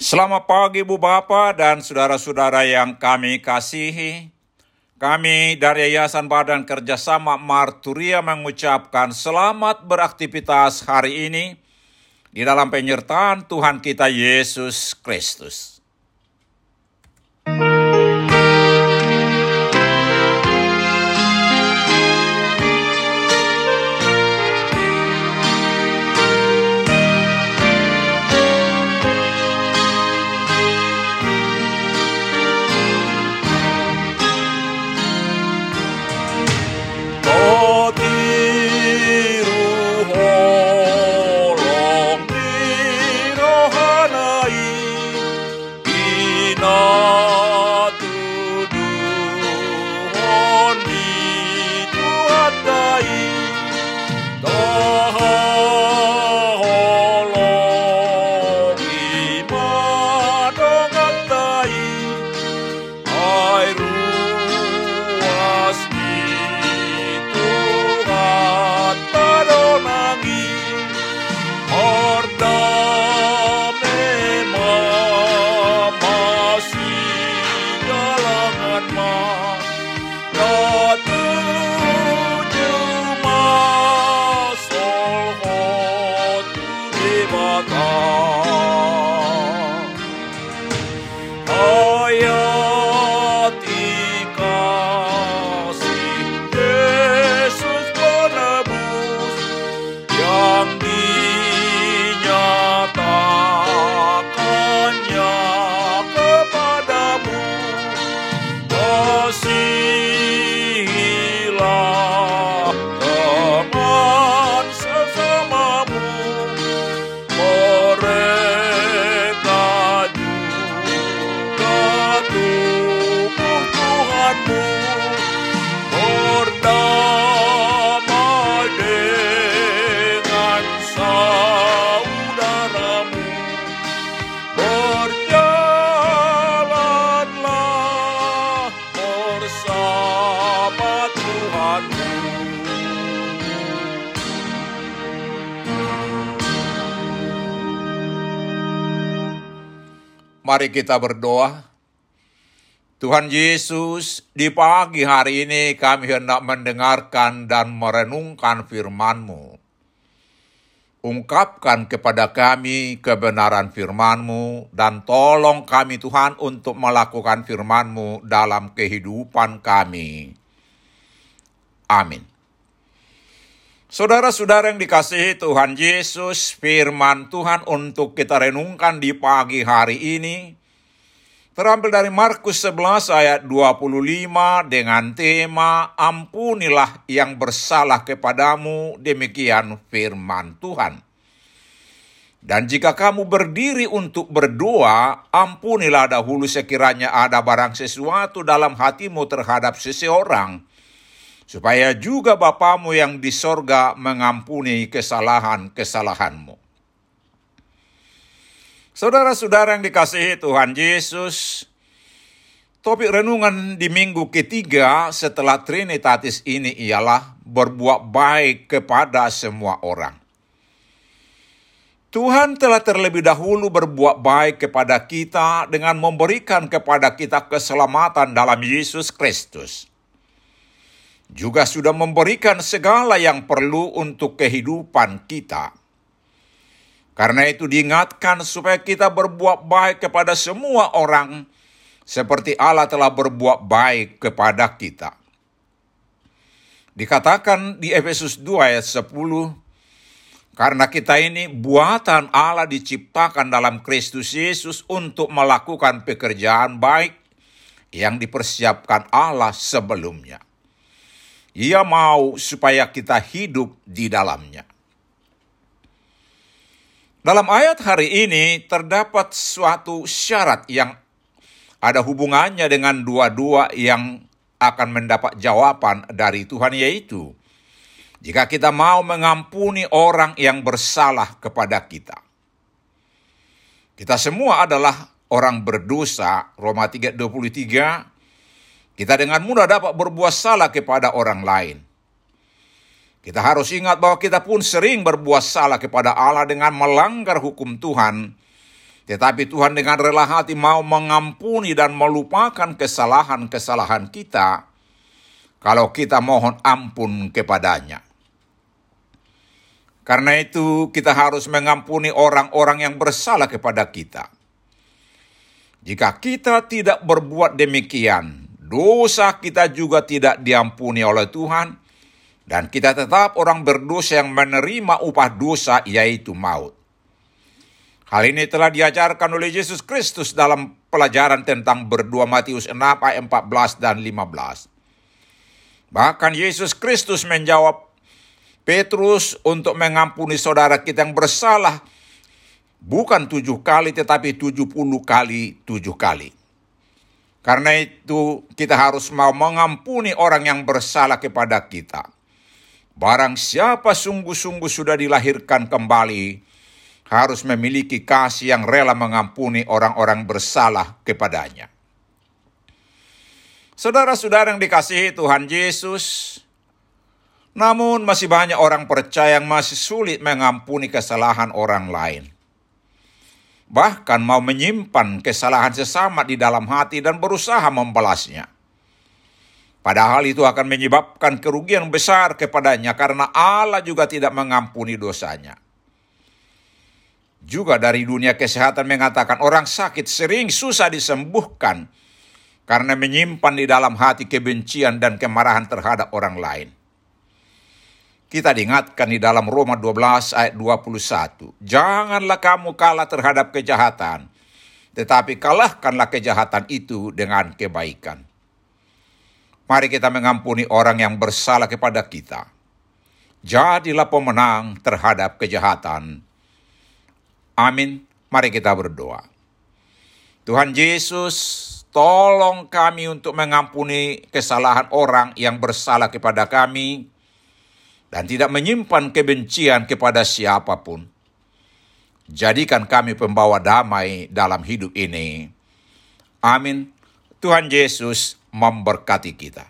Selamat pagi Bu Bapak dan saudara-saudara yang kami kasihi. Kami dari Yayasan Badan Kerjasama Marturia mengucapkan selamat beraktivitas hari ini di dalam penyertaan Tuhan kita Yesus Kristus. Mari kita berdoa. Tuhan Yesus, di pagi hari ini kami hendak mendengarkan dan merenungkan firman-Mu. Ungkapkan kepada kami kebenaran firman-Mu dan tolong kami Tuhan untuk melakukan firman-Mu dalam kehidupan kami. Amin. Saudara-saudara yang dikasihi Tuhan Yesus, firman Tuhan untuk kita renungkan di pagi hari ini terambil dari Markus 11 ayat 25 dengan tema Ampunilah yang bersalah kepadamu, demikian firman Tuhan. Dan jika kamu berdiri untuk berdoa, ampunilah dahulu sekiranya ada barang sesuatu dalam hatimu terhadap seseorang, supaya juga Bapamu yang di sorga mengampuni kesalahan-kesalahanmu. Saudara-saudara yang dikasihi Tuhan Yesus, topik renungan di minggu ketiga setelah Trinitatis ini ialah berbuat baik kepada semua orang. Tuhan telah terlebih dahulu berbuat baik kepada kita dengan memberikan kepada kita keselamatan dalam Yesus Kristus juga sudah memberikan segala yang perlu untuk kehidupan kita. Karena itu diingatkan supaya kita berbuat baik kepada semua orang seperti Allah telah berbuat baik kepada kita. Dikatakan di Efesus 2 ayat 10, karena kita ini buatan Allah diciptakan dalam Kristus Yesus untuk melakukan pekerjaan baik yang dipersiapkan Allah sebelumnya. Ia mau supaya kita hidup di dalamnya. Dalam ayat hari ini terdapat suatu syarat yang ada hubungannya dengan dua-dua yang akan mendapat jawaban dari Tuhan yaitu jika kita mau mengampuni orang yang bersalah kepada kita. Kita semua adalah orang berdosa, Roma 3:23 kita dengan mudah dapat berbuat salah kepada orang lain. Kita harus ingat bahwa kita pun sering berbuat salah kepada Allah dengan melanggar hukum Tuhan Tetapi Tuhan dengan rela hati mau mengampuni dan melupakan kesalahan-kesalahan kita kalau kita mohon ampun kepadanya. Karena itu kita harus mengampuni orang-orang yang bersalah kepada kita. Jika kita tidak berbuat demikian, dosa kita juga tidak diampuni oleh Tuhan, dan kita tetap orang berdosa yang menerima upah dosa, yaitu maut. Hal ini telah diajarkan oleh Yesus Kristus dalam pelajaran tentang berdua Matius 6 ayat 14 dan 15. Bahkan Yesus Kristus menjawab Petrus untuk mengampuni saudara kita yang bersalah bukan tujuh kali tetapi tujuh puluh kali tujuh kali. Karena itu kita harus mau mengampuni orang yang bersalah kepada kita. Barang siapa sungguh-sungguh sudah dilahirkan kembali, harus memiliki kasih yang rela mengampuni orang-orang bersalah kepadanya. Saudara-saudara yang dikasihi Tuhan Yesus, namun masih banyak orang percaya yang masih sulit mengampuni kesalahan orang lain. Bahkan mau menyimpan kesalahan sesama di dalam hati dan berusaha membalasnya. Padahal itu akan menyebabkan kerugian besar kepadanya karena Allah juga tidak mengampuni dosanya. Juga dari dunia kesehatan mengatakan orang sakit sering susah disembuhkan karena menyimpan di dalam hati kebencian dan kemarahan terhadap orang lain. Kita diingatkan di dalam Roma 12 ayat 21. Janganlah kamu kalah terhadap kejahatan, tetapi kalahkanlah kejahatan itu dengan kebaikan. Mari kita mengampuni orang yang bersalah kepada kita. Jadilah pemenang terhadap kejahatan. Amin. Mari kita berdoa. Tuhan Yesus, tolong kami untuk mengampuni kesalahan orang yang bersalah kepada kami dan tidak menyimpan kebencian kepada siapa pun. Jadikan kami pembawa damai dalam hidup ini. Amin. Tuhan Yesus memberkati kita.